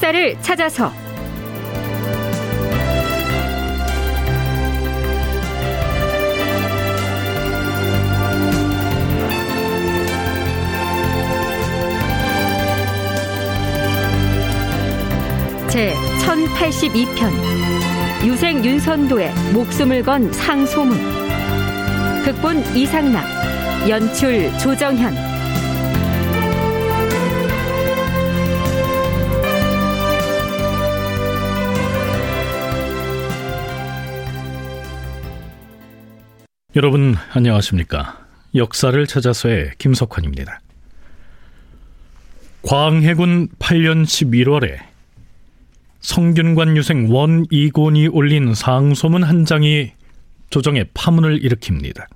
역사를 찾아서. 제 1082편. 유생 윤선도의 목숨을 건 상소문. 극본 이상락. 연출 조정현 여러분 안녕하십니까 역사를 찾아서의 김석환입니다 광해군 8년 11월에 성균관 유생 원이곤이 올린 상소문 한 장이 조정의 파문을 일으킵니다.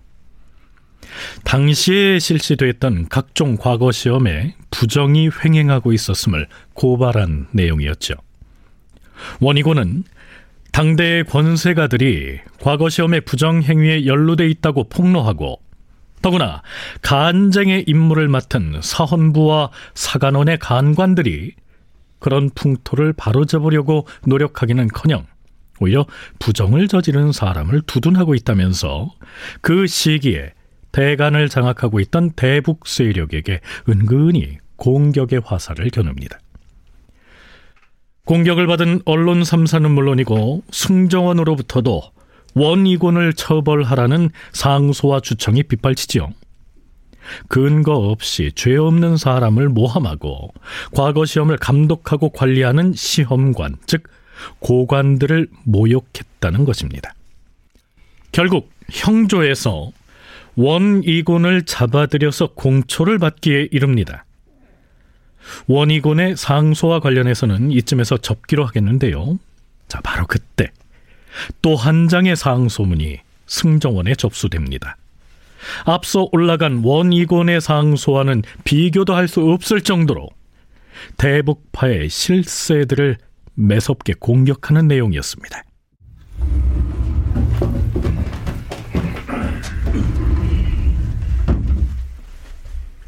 당시에 실시됐던 각종 과거 시험에 부정이 횡행하고 있었음을 고발한 내용이었죠. 원이곤은 당대의 권세가들이 과거 시험의 부정 행위에 연루돼 있다고 폭로하고 더구나 간쟁의 임무를 맡은 사헌부와 사관원의 간관들이 그런 풍토를 바로잡으려고 노력하기는커녕 오히려 부정을 저지른 사람을 두둔하고 있다면서 그 시기에 대간을 장악하고 있던 대북 세력에게 은근히 공격의 화살을 겨눕니다. 공격을 받은 언론 3사는 물론이고 승정원으로부터도 원이곤을 처벌하라는 상소와 주청이 빗발치지요. 근거 없이 죄 없는 사람을 모함하고 과거 시험을 감독하고 관리하는 시험관, 즉 고관들을 모욕했다는 것입니다. 결국 형조에서 원이곤을 잡아들여서 공초를 받기에 이릅니다. 원이곤의 상소와 관련해서는 이쯤에서 접기로 하겠는데요. 자, 바로 그때 또 한 장의 상소문이 승정원에 접수됩니다. 앞서 올라간 원이곤의 상소와는 비교도 할 수 없을 정도로 대북파의 실세들을 매섭게 공격하는 내용이었습니다.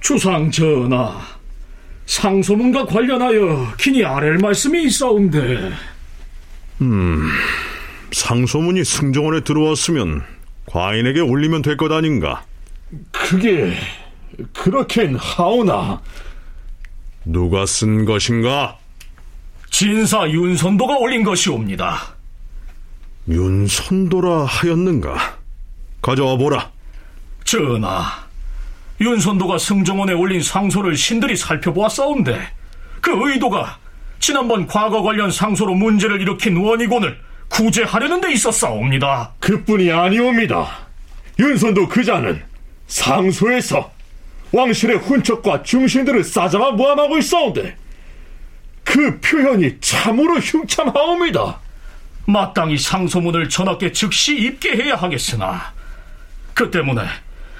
주상 전하, 상소문과 관련하여 기니 아랠 말씀이 있사온데. 음, 상소문이 승정원에 들어왔으면 과인에게 올리면 될 것 아닌가? 그게 그렇긴 하오나 누가 쓴 것인가? 진사 윤선도가 올린 것이옵니다. 윤선도라 하였는가? 가져와 보라. 전하, 윤선도가 승정원에 올린 상소를 신들이 살펴보았사온데 그 의도가 지난번 과거 관련 상소로 문제를 일으킨 원이곤을 구제하려는 데 있었사옵니다. 그뿐이 아니옵니다. 윤선도 그자는 상소에서 왕실의 훈척과 중신들을 싸잡아 모함하고 있사온데 그 표현이 참으로 흉참하옵니다. 마땅히 상소문을 전하께 즉시 입게 해야 하겠으나 그 때문에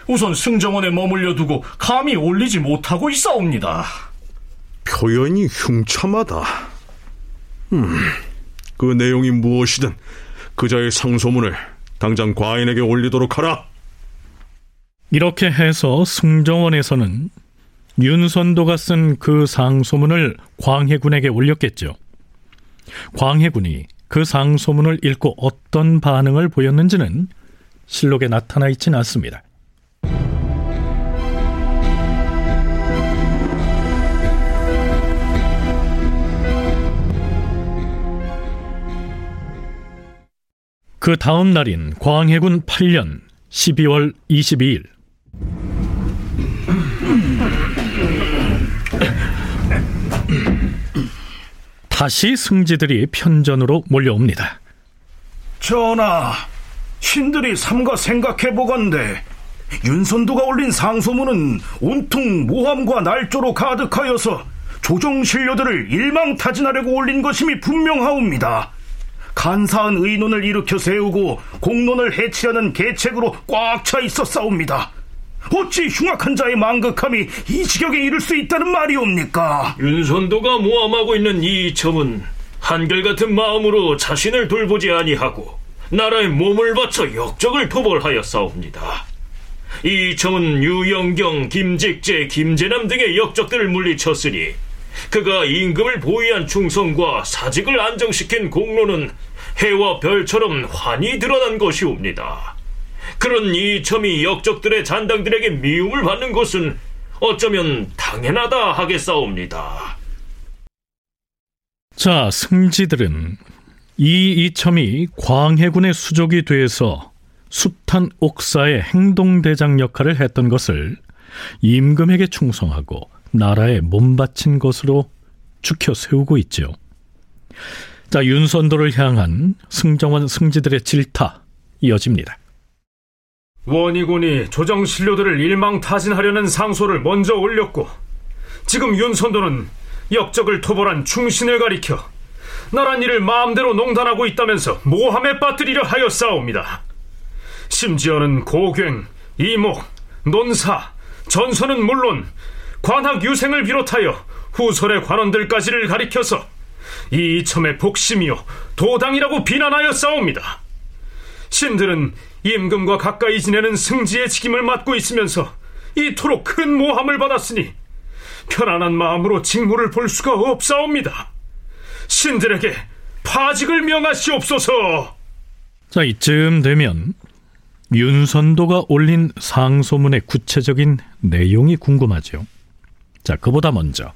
우선 승정원에 머물려 두고 감히 올리지 못하고 있사옵니다. 표현이 흉참하다. 음, 그 내용이 무엇이든 그자의 상소문을 당장 과인에게 올리도록 하라. 이렇게 해서 승정원에서는 윤선도가 쓴 그 상소문을 광해군에게 올렸겠죠. 광해군이 그 상소문을 읽고 어떤 반응을 보였는지는 실록에 나타나 있진 않습니다. 그 다음 날인 광해군 8년 12월 22일 다시 승지들이 편전으로 몰려옵니다. 전하, 신들이 삼가 생각해보건대 윤선도가 올린 상소문은 온통 모함과 날조로 가득하여서 조정 신료들을 일망타진하려고 올린 것임이 분명하옵니다. 간사한 의논을 일으켜 세우고 공론을 해치려는 계책으로 꽉 차 있었사옵니다. 어찌 흉악한 자의 망극함이 이 지경에 이를 수 있다는 말이옵니까? 윤선도가 모함하고 있는 이 점은 한결같은 마음으로 자신을 돌보지 아니하고 나라의 몸을 바쳐 역적을 토벌하였사옵니다. 이 점은 유영경, 김직재, 김재남 등의 역적들을 물리쳤으니 그가 임금을 보위한 충성과 사직을 안정시킨 공로는 해와 별처럼 환히 드러난 것이옵니다. 그런 이 점이 역적들의 잔당들에게 미움을 받는 것은 어쩌면 당연하다 하겠사옵니다. 자, 승지들은 이 이첨이 광해군의 수족이 돼서 숱한 옥사의 행동대장 역할을 했던 것을 임금에게 충성하고 나라에 몸바친 것으로 죽혀 세우고 있죠. 자, 윤선도를 향한 승정원 승지들의 질타 이어집니다. 원희군이 조정 신료들을 일망타진하려는 상소를 먼저 올렸고 지금 윤선도는 역적을 토벌한 충신을 가리켜 나란 일을 마음대로 농단하고 있다면서 모함에 빠뜨리려 하여 싸웁니다. 심지어는 고갱, 이목, 논사, 전선은 물론 관학 유생을 비롯하여 후설의 관원들까지를 가리켜서 이 이첨의 복심이요 도당이라고 비난하여 싸웁니다. 신들은 임금과 가까이 지내는 승지의 직임을 맡고 있으면서 이토록 큰 모함을 받았으니 편안한 마음으로 직무를 볼 수가 없사옵니다. 신들에게 파직을 명하시옵소서. 자, 이쯤 되면 윤선도가 올린 상소문의 구체적인 내용이 궁금하죠. 자, 그보다 먼저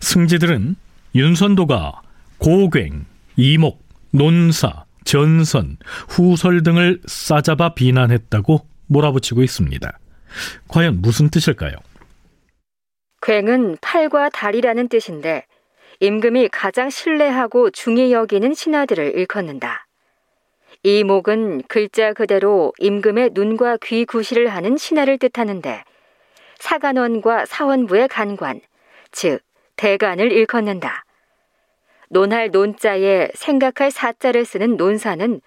승지들은 윤선도가 고괭, 이목, 논사, 전선, 후설 등을 싸잡아 비난했다고 몰아붙이고 있습니다. 과연 무슨 뜻일까요? 괭은 팔과 다리라는 뜻인데 임금이 가장 신뢰하고 중히 여기는 신하들을 일컫는다. 이목은 글자 그대로 임금의 눈과 귀 구실을 하는 신하를 뜻하는데 사관원과 사원부의 간관, 즉 대관을 일컫는다. 논할 논자에 생각할 사자를 쓰는 논사는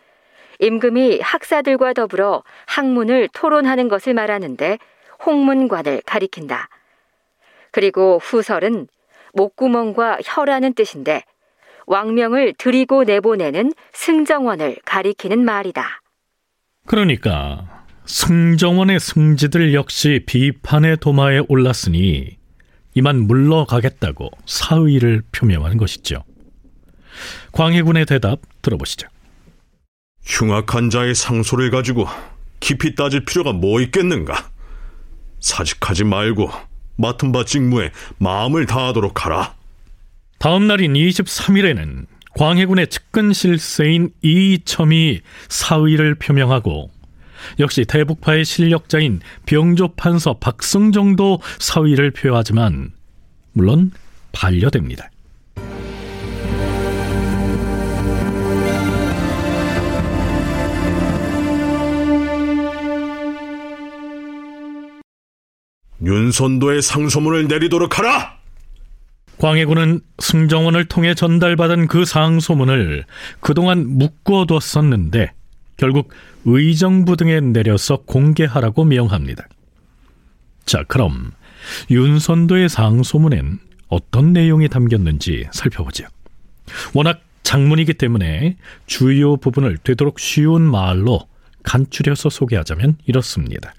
임금이 학사들과 더불어 학문을 토론하는 것을 말하는데 홍문관을 가리킨다. 그리고 후설은 목구멍과 혀라는 뜻인데 왕명을 드리고 내보내는 승정원을 가리키는 말이다. 그러니까 승정원의 승지들 역시 비판의 도마에 올랐으니 이만 물러가겠다고 사의를 표명한 것이죠. 광해군의 대답 들어보시죠. 흉악한 자의 상소를 가지고 깊이 따질 필요가 뭐 있겠는가? 사직하지 말고 맡은 바 직무에 마음을 다하도록 하라. 다음 날인 23일에는 광해군의 측근 실세인 이첨이 사의를 표명하고 역시 대북파의 실력자인 병조 판서 박승정도 사의를 표하지만 물론 반려됩니다. 윤선도의 상소문을 내리도록 하라! 광해군은 승정원을 통해 전달받은 그 상소문을 그동안 묶어뒀었는데 결국 의정부 등에 내려서 공개하라고 명합니다. 자, 그럼 윤선도의 상소문엔 어떤 내용이 담겼는지 살펴보죠. 워낙 장문이기 때문에 주요 부분을 되도록 쉬운 말로 간추려서 소개하자면 이렇습니다.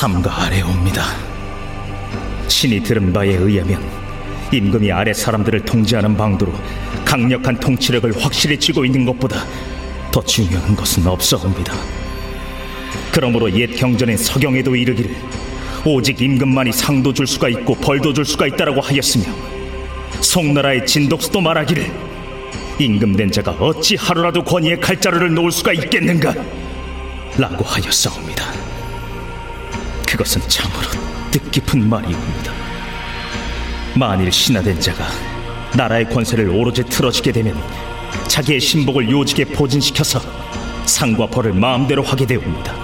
삼가 아래 옵니다. 신이 들은 바에 의하면 임금이 아래 사람들을 통제하는 방도로 강력한 통치력을 확실히 쥐고 있는 것보다 더 중요한 것은 없어옵니다. 그러므로 옛 경전의 서경에도 이르기를 오직 임금만이 상도 줄 수가 있고 벌도 줄 수가 있다라고 하였으며 송나라의 진독수도 말하기를 임금된 자가 어찌 하루라도 권위의 칼자루를 놓을 수가 있겠는가 라고 하였사옵니다. 그것은 참으로 뜻깊은 말이옵니다. 만일 신하된 자가 나라의 권세를 오로지 틀어지게 되면 자기의 신복을 요직에 포진시켜서 상과 벌을 마음대로 하게 되옵니다.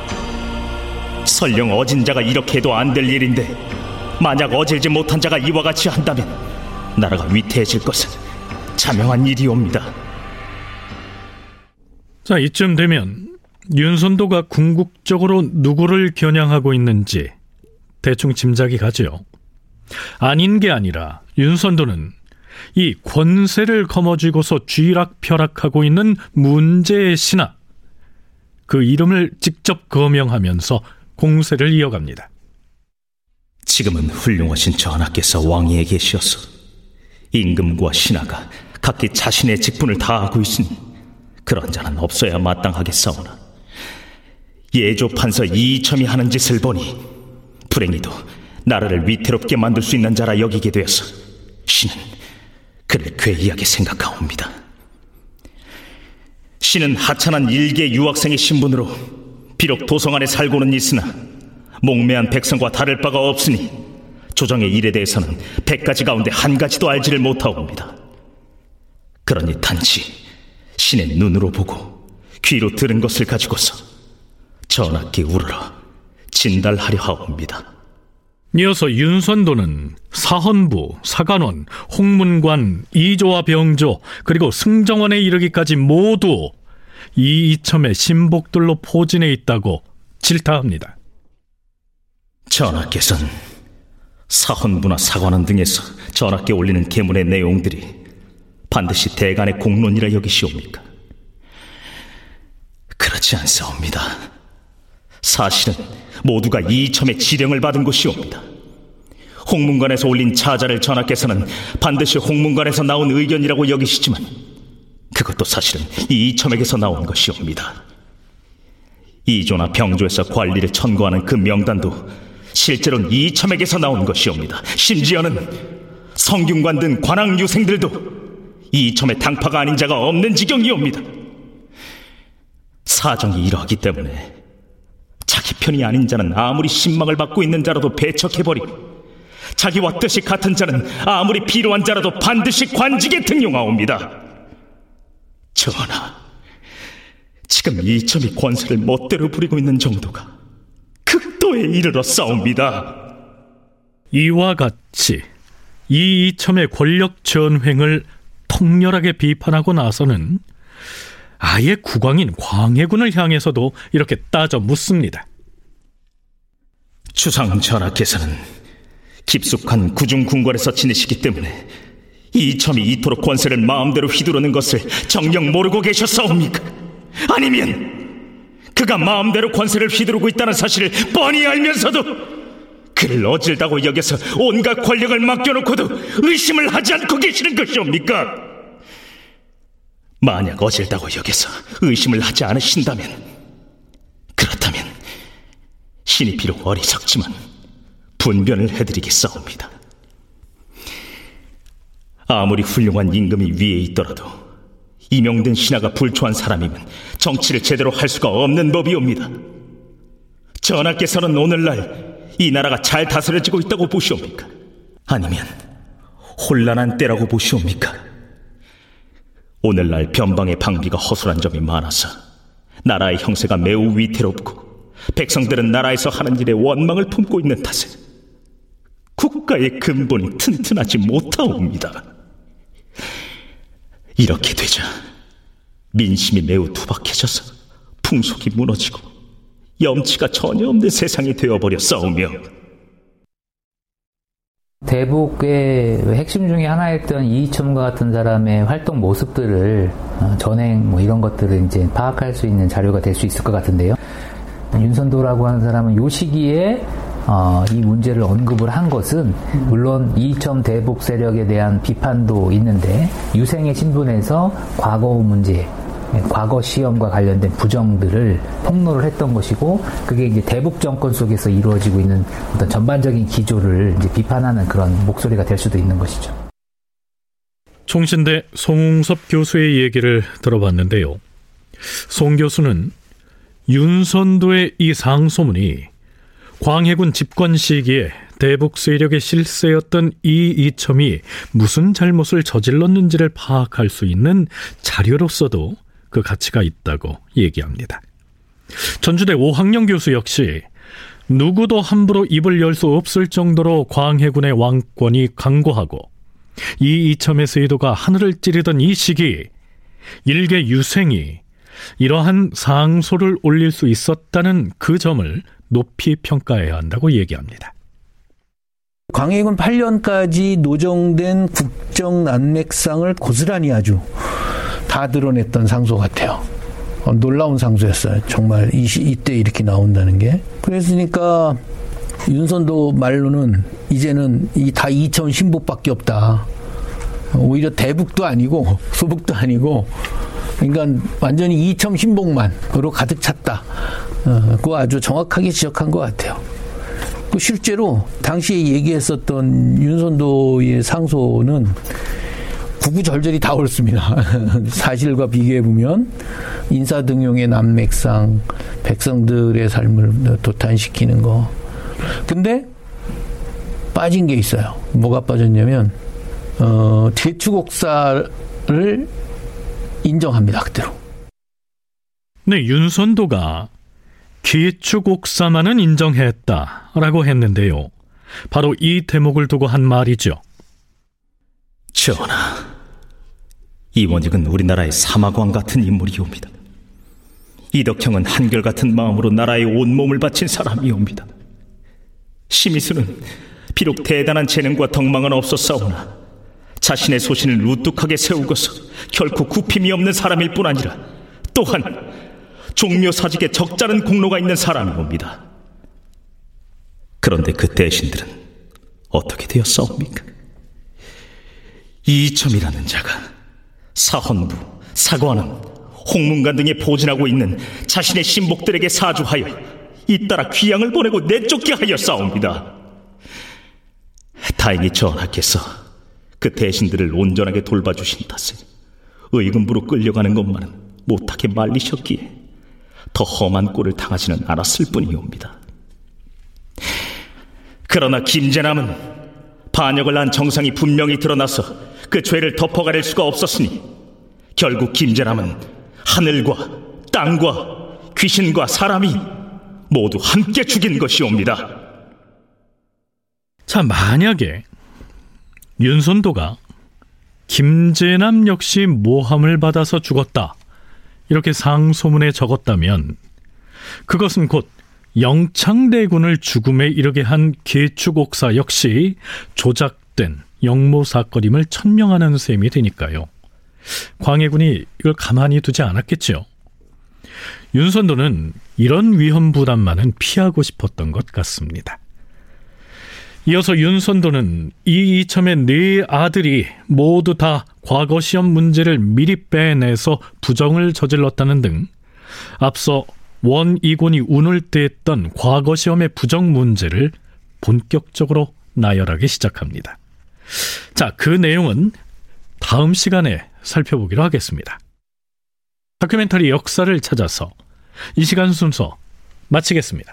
설령 어진 자가 이렇게 해도 안 될 일인데 만약 어질지 못한 자가 이와 같이 한다면 나라가 위태해질 것은 자명한 일이옵니다. 자, 이쯤 되면 윤선도가 궁극적으로 누구를 겨냥하고 있는지 대충 짐작이 가죠. 아닌 게 아니라 윤선도는 이 권세를 거머쥐고서 쥐락펴락하고 있는 문제의 신하 그 이름을 직접 거명하면서 공세를 이어갑니다. 지금은 훌륭하신 전하께서 왕위에 계시어서 임금과 신하가 각기 자신의 직분을 다하고 있으니 그런 자는 없어야 마땅하겠사오나 예조 판서 이이첨이 하는 짓을 보니 불행히도 나라를 위태롭게 만들 수 있는 자라 여기게 되어서 신은 그를 괴이하게 생각하옵니다. 신은 하찮은 일개 유학생의 신분으로 비록 도성 안에 살고는 있으나 목매한 백성과 다를 바가 없으니 조정의 일에 대해서는 백 가지 가운데 한 가지도 알지를 못하옵니다. 그러니 단지 신의 눈으로 보고 귀로 들은 것을 가지고서 전하께 우러러 진달하려 하옵니다. 이어서 윤선도는 사헌부, 사관원, 홍문관, 이조와 병조, 그리고 승정원에 이르기까지 모두 이 이첨의 신복들로 포진해 있다고 질타합니다. 전하께서는 사헌부나 사관원 등에서 전하께 올리는 계문의 내용들이 반드시 대간의 공론이라 여기시옵니까? 그렇지 않사옵니다. 사실은 모두가 이첨의 지령을 받은 것이옵니다. 홍문관에서 올린 차자를 전하께서는 반드시 홍문관에서 나온 의견이라고 여기시지만 그것도 사실은 이첨에게서 나온 것이옵니다. 이조나 병조에서 관리를 천거하는 그 명단도 실제로는 이첨에게서 나온 것이옵니다. 심지어는 성균관 등 관왕 유생들도 이첨의 당파가 아닌 자가 없는 지경이옵니다. 사정이 이러하기 때문에 자기 편이 아닌 자는 아무리 신망을 받고 있는 자라도 배척해버리고 자기와 뜻이 같은 자는 아무리 필요한 자라도 반드시 관직에 등용하옵니다. 전하, 지금 이점이 권세를 멋대로 부리고 있는 정도가 극도에 이르러 싸웁니다. 이와 같이 이 이첨의 권력 전횡을 통렬하게 비판하고 나서는 아예 국왕인 광해군을 향해서도 이렇게 따져 묻습니다. 주상 전하께서는 깊숙한 구중 궁궐에서 지내시기 때문에 이첨이 이토록 권세를 마음대로 휘두르는 것을 정녕 모르고 계셨사옵니까? 아니면 그가 마음대로 권세를 휘두르고 있다는 사실을 뻔히 알면서도 그를 어질다고 여겨서 온갖 권력을 맡겨놓고도 의심을 하지 않고 계시는 것이옵니까? 만약 어질다고 여겨서 의심을 하지 않으신다면 그렇다면 신이 비록 어리석지만 분변을 해드리겠사옵니다. 아무리 훌륭한 임금이 위에 있더라도 임용된 신하가 불초한 사람이면 정치를 제대로 할 수가 없는 법이옵니다. 전하께서는 오늘날 이 나라가 잘 다스려지고 있다고 보시옵니까? 아니면 혼란한 때라고 보시옵니까? 오늘날 변방의 방비가 허술한 점이 많아서 나라의 형세가 매우 위태롭고 백성들은 나라에서 하는 일에 원망을 품고 있는 탓에 국가의 근본이 튼튼하지 못하옵니다. 이렇게 되자 민심이 매우 투박해져서 풍속이 무너지고 염치가 전혀 없는 세상이 되어버려 싸우며 대북의 핵심 중에 하나였던 이이첨과 같은 사람의 활동 모습들을 어, 전행 뭐 이런 것들을 이제 파악할 수 있는 자료가 될 수 있을 것 같은데요. 윤선도라고 하는 사람은 요 시기에 어, 이 문제를 언급을 한 것은 물론 이이첨 대북 세력에 대한 비판도 있는데 유생의 신분에서 과거 문제 과거 시험과 관련된 부정들을 폭로를 했던 것이고 그게 이제 대북 정권 속에서 이루어지고 있는 어떤 전반적인 기조를 이제 비판하는 그런 목소리가 될 수도 있는 것이죠. 총신대 송웅섭 교수의 얘기를 들어봤는데요. 송 교수는 윤선도의 이 상소문이 광해군 집권 시기에 대북 세력의 실세였던 이 이첨이 무슨 잘못을 저질렀는지를 파악할 수 있는 자료로서도 그 가치가 있다고 얘기합니다. 전주대 오학령 교수 역시 누구도 함부로 입을 열 수 없을 정도로 광해군의 왕권이 강고하고 이 이첨의 세도가 하늘을 찌르던 이 시기 일개 유생이 이러한 상소를 올릴 수 있었다는 그 점을 높이 평가해야 한다고 얘기합니다. 광해군 8년까지 노정된 국정 난맥상을 고스란히 아주 다 드러냈던 상소 같아요. 어, 놀라운 상소였어요. 정말 이, 이때 이렇게 나온다는 게. 그랬으니까 윤선도 말로는 이제는 이 다 이천 신복밖에 없다. 오히려 대북도 아니고 소북도 아니고 그러니까 완전히 이천 신복만으로 가득 찼다. 어, 그거 아주 정확하게 지적한 것 같아요. 그 실제로 당시에 얘기했었던 윤선도의 상소는 구구절절이 다 옳습니다. 사실과 비교해 보면 인사 등용의 난맥상, 백성들의 삶을 도탄시키는 거. 근데 빠진 게 있어요. 뭐가 빠졌냐면 어, 대추곡사를 인정합니다. 그대로. 네, 윤선도가 기축옥사만은 인정했다라고 했는데요. 바로 이 대목을 두고 한 말이죠. 전하, 이 원익은 우리나라의 사마광 같은 인물이옵니다. 이덕형은 한결같은 마음으로 나라에 온몸을 바친 사람이옵니다. 심의수는 비록 대단한 재능과 덕망은 없었사오나 자신의 소신을 우뚝하게 세우고서 결코 굽힘이 없는 사람일 뿐 아니라 또한 종묘사직에 적잖은 공로가 있는 사람이옵니다. 그런데 그 대신들은 어떻게 되었사옵니까? 이점이라는 자가 사헌부, 사관원, 홍문관 등에 포진하고 있는 자신의 신복들에게 사주하여 잇따라 귀양을 보내고 내쫓게 하였사옵니다. 다행히 전하께서 그 대신들을 온전하게 돌봐주신 탓에 의금부로 끌려가는 것만은 못하게 말리셨기에 더 험한 꼴을 당하지는 않았을 뿐이옵니다. 그러나 김재남은 반역을 한 정상이 분명히 드러나서 그 죄를 덮어가릴 수가 없었으니 결국 김재남은 하늘과 땅과 귀신과 사람이 모두 함께 죽인 것이옵니다. 자, 만약에 윤선도가 김재남 역시 모함을 받아서 죽었다. 이렇게 상소문에 적었다면 그것은 곧 영창대군을 죽음에 이르게 한 계축옥사 역시 조작된 영모 사건임을 천명하는 셈이 되니까요. 광해군이 이걸 가만히 두지 않았겠지요. 윤선도는 이런 위험 부담만은 피하고 싶었던 것 같습니다. 이어서 윤선도는 이 이첨의 네 아들이 모두 다 과거 시험 문제를 미리 빼내서 부정을 저질렀다는 등 앞서 원 이곤이 운을 떼했던 과거 시험의 부정 문제를 본격적으로 나열하기 시작합니다. 자, 그 내용은 다음 시간에 살펴보기로 하겠습니다. 다큐멘터리 역사를 찾아서 이 시간 순서 마치겠습니다.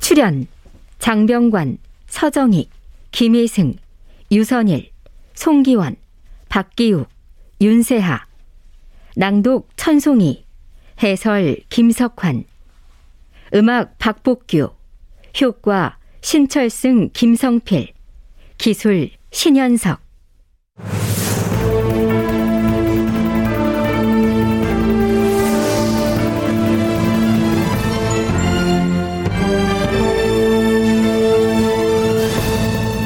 출연 장병관, 서정익, 김희승, 유선일, 송기원, 박기욱, 윤세하 낭독 천송이 해설 김석환 음악 박복규 효과 신철승 김성필 기술 신현석.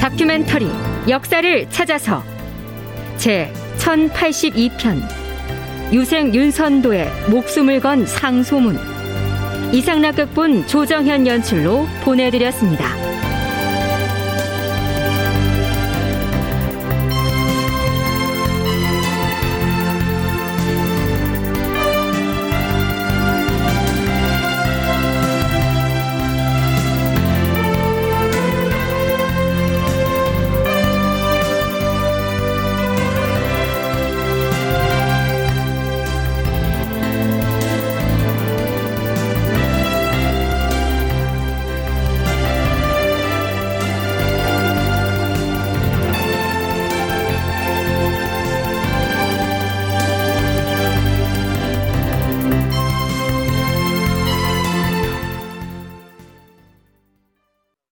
다큐멘터리 역사를 찾아서 제 1082편 유생 윤선도의 목숨을 건 상소문 이상락 극본 조정현 연출로 보내드렸습니다.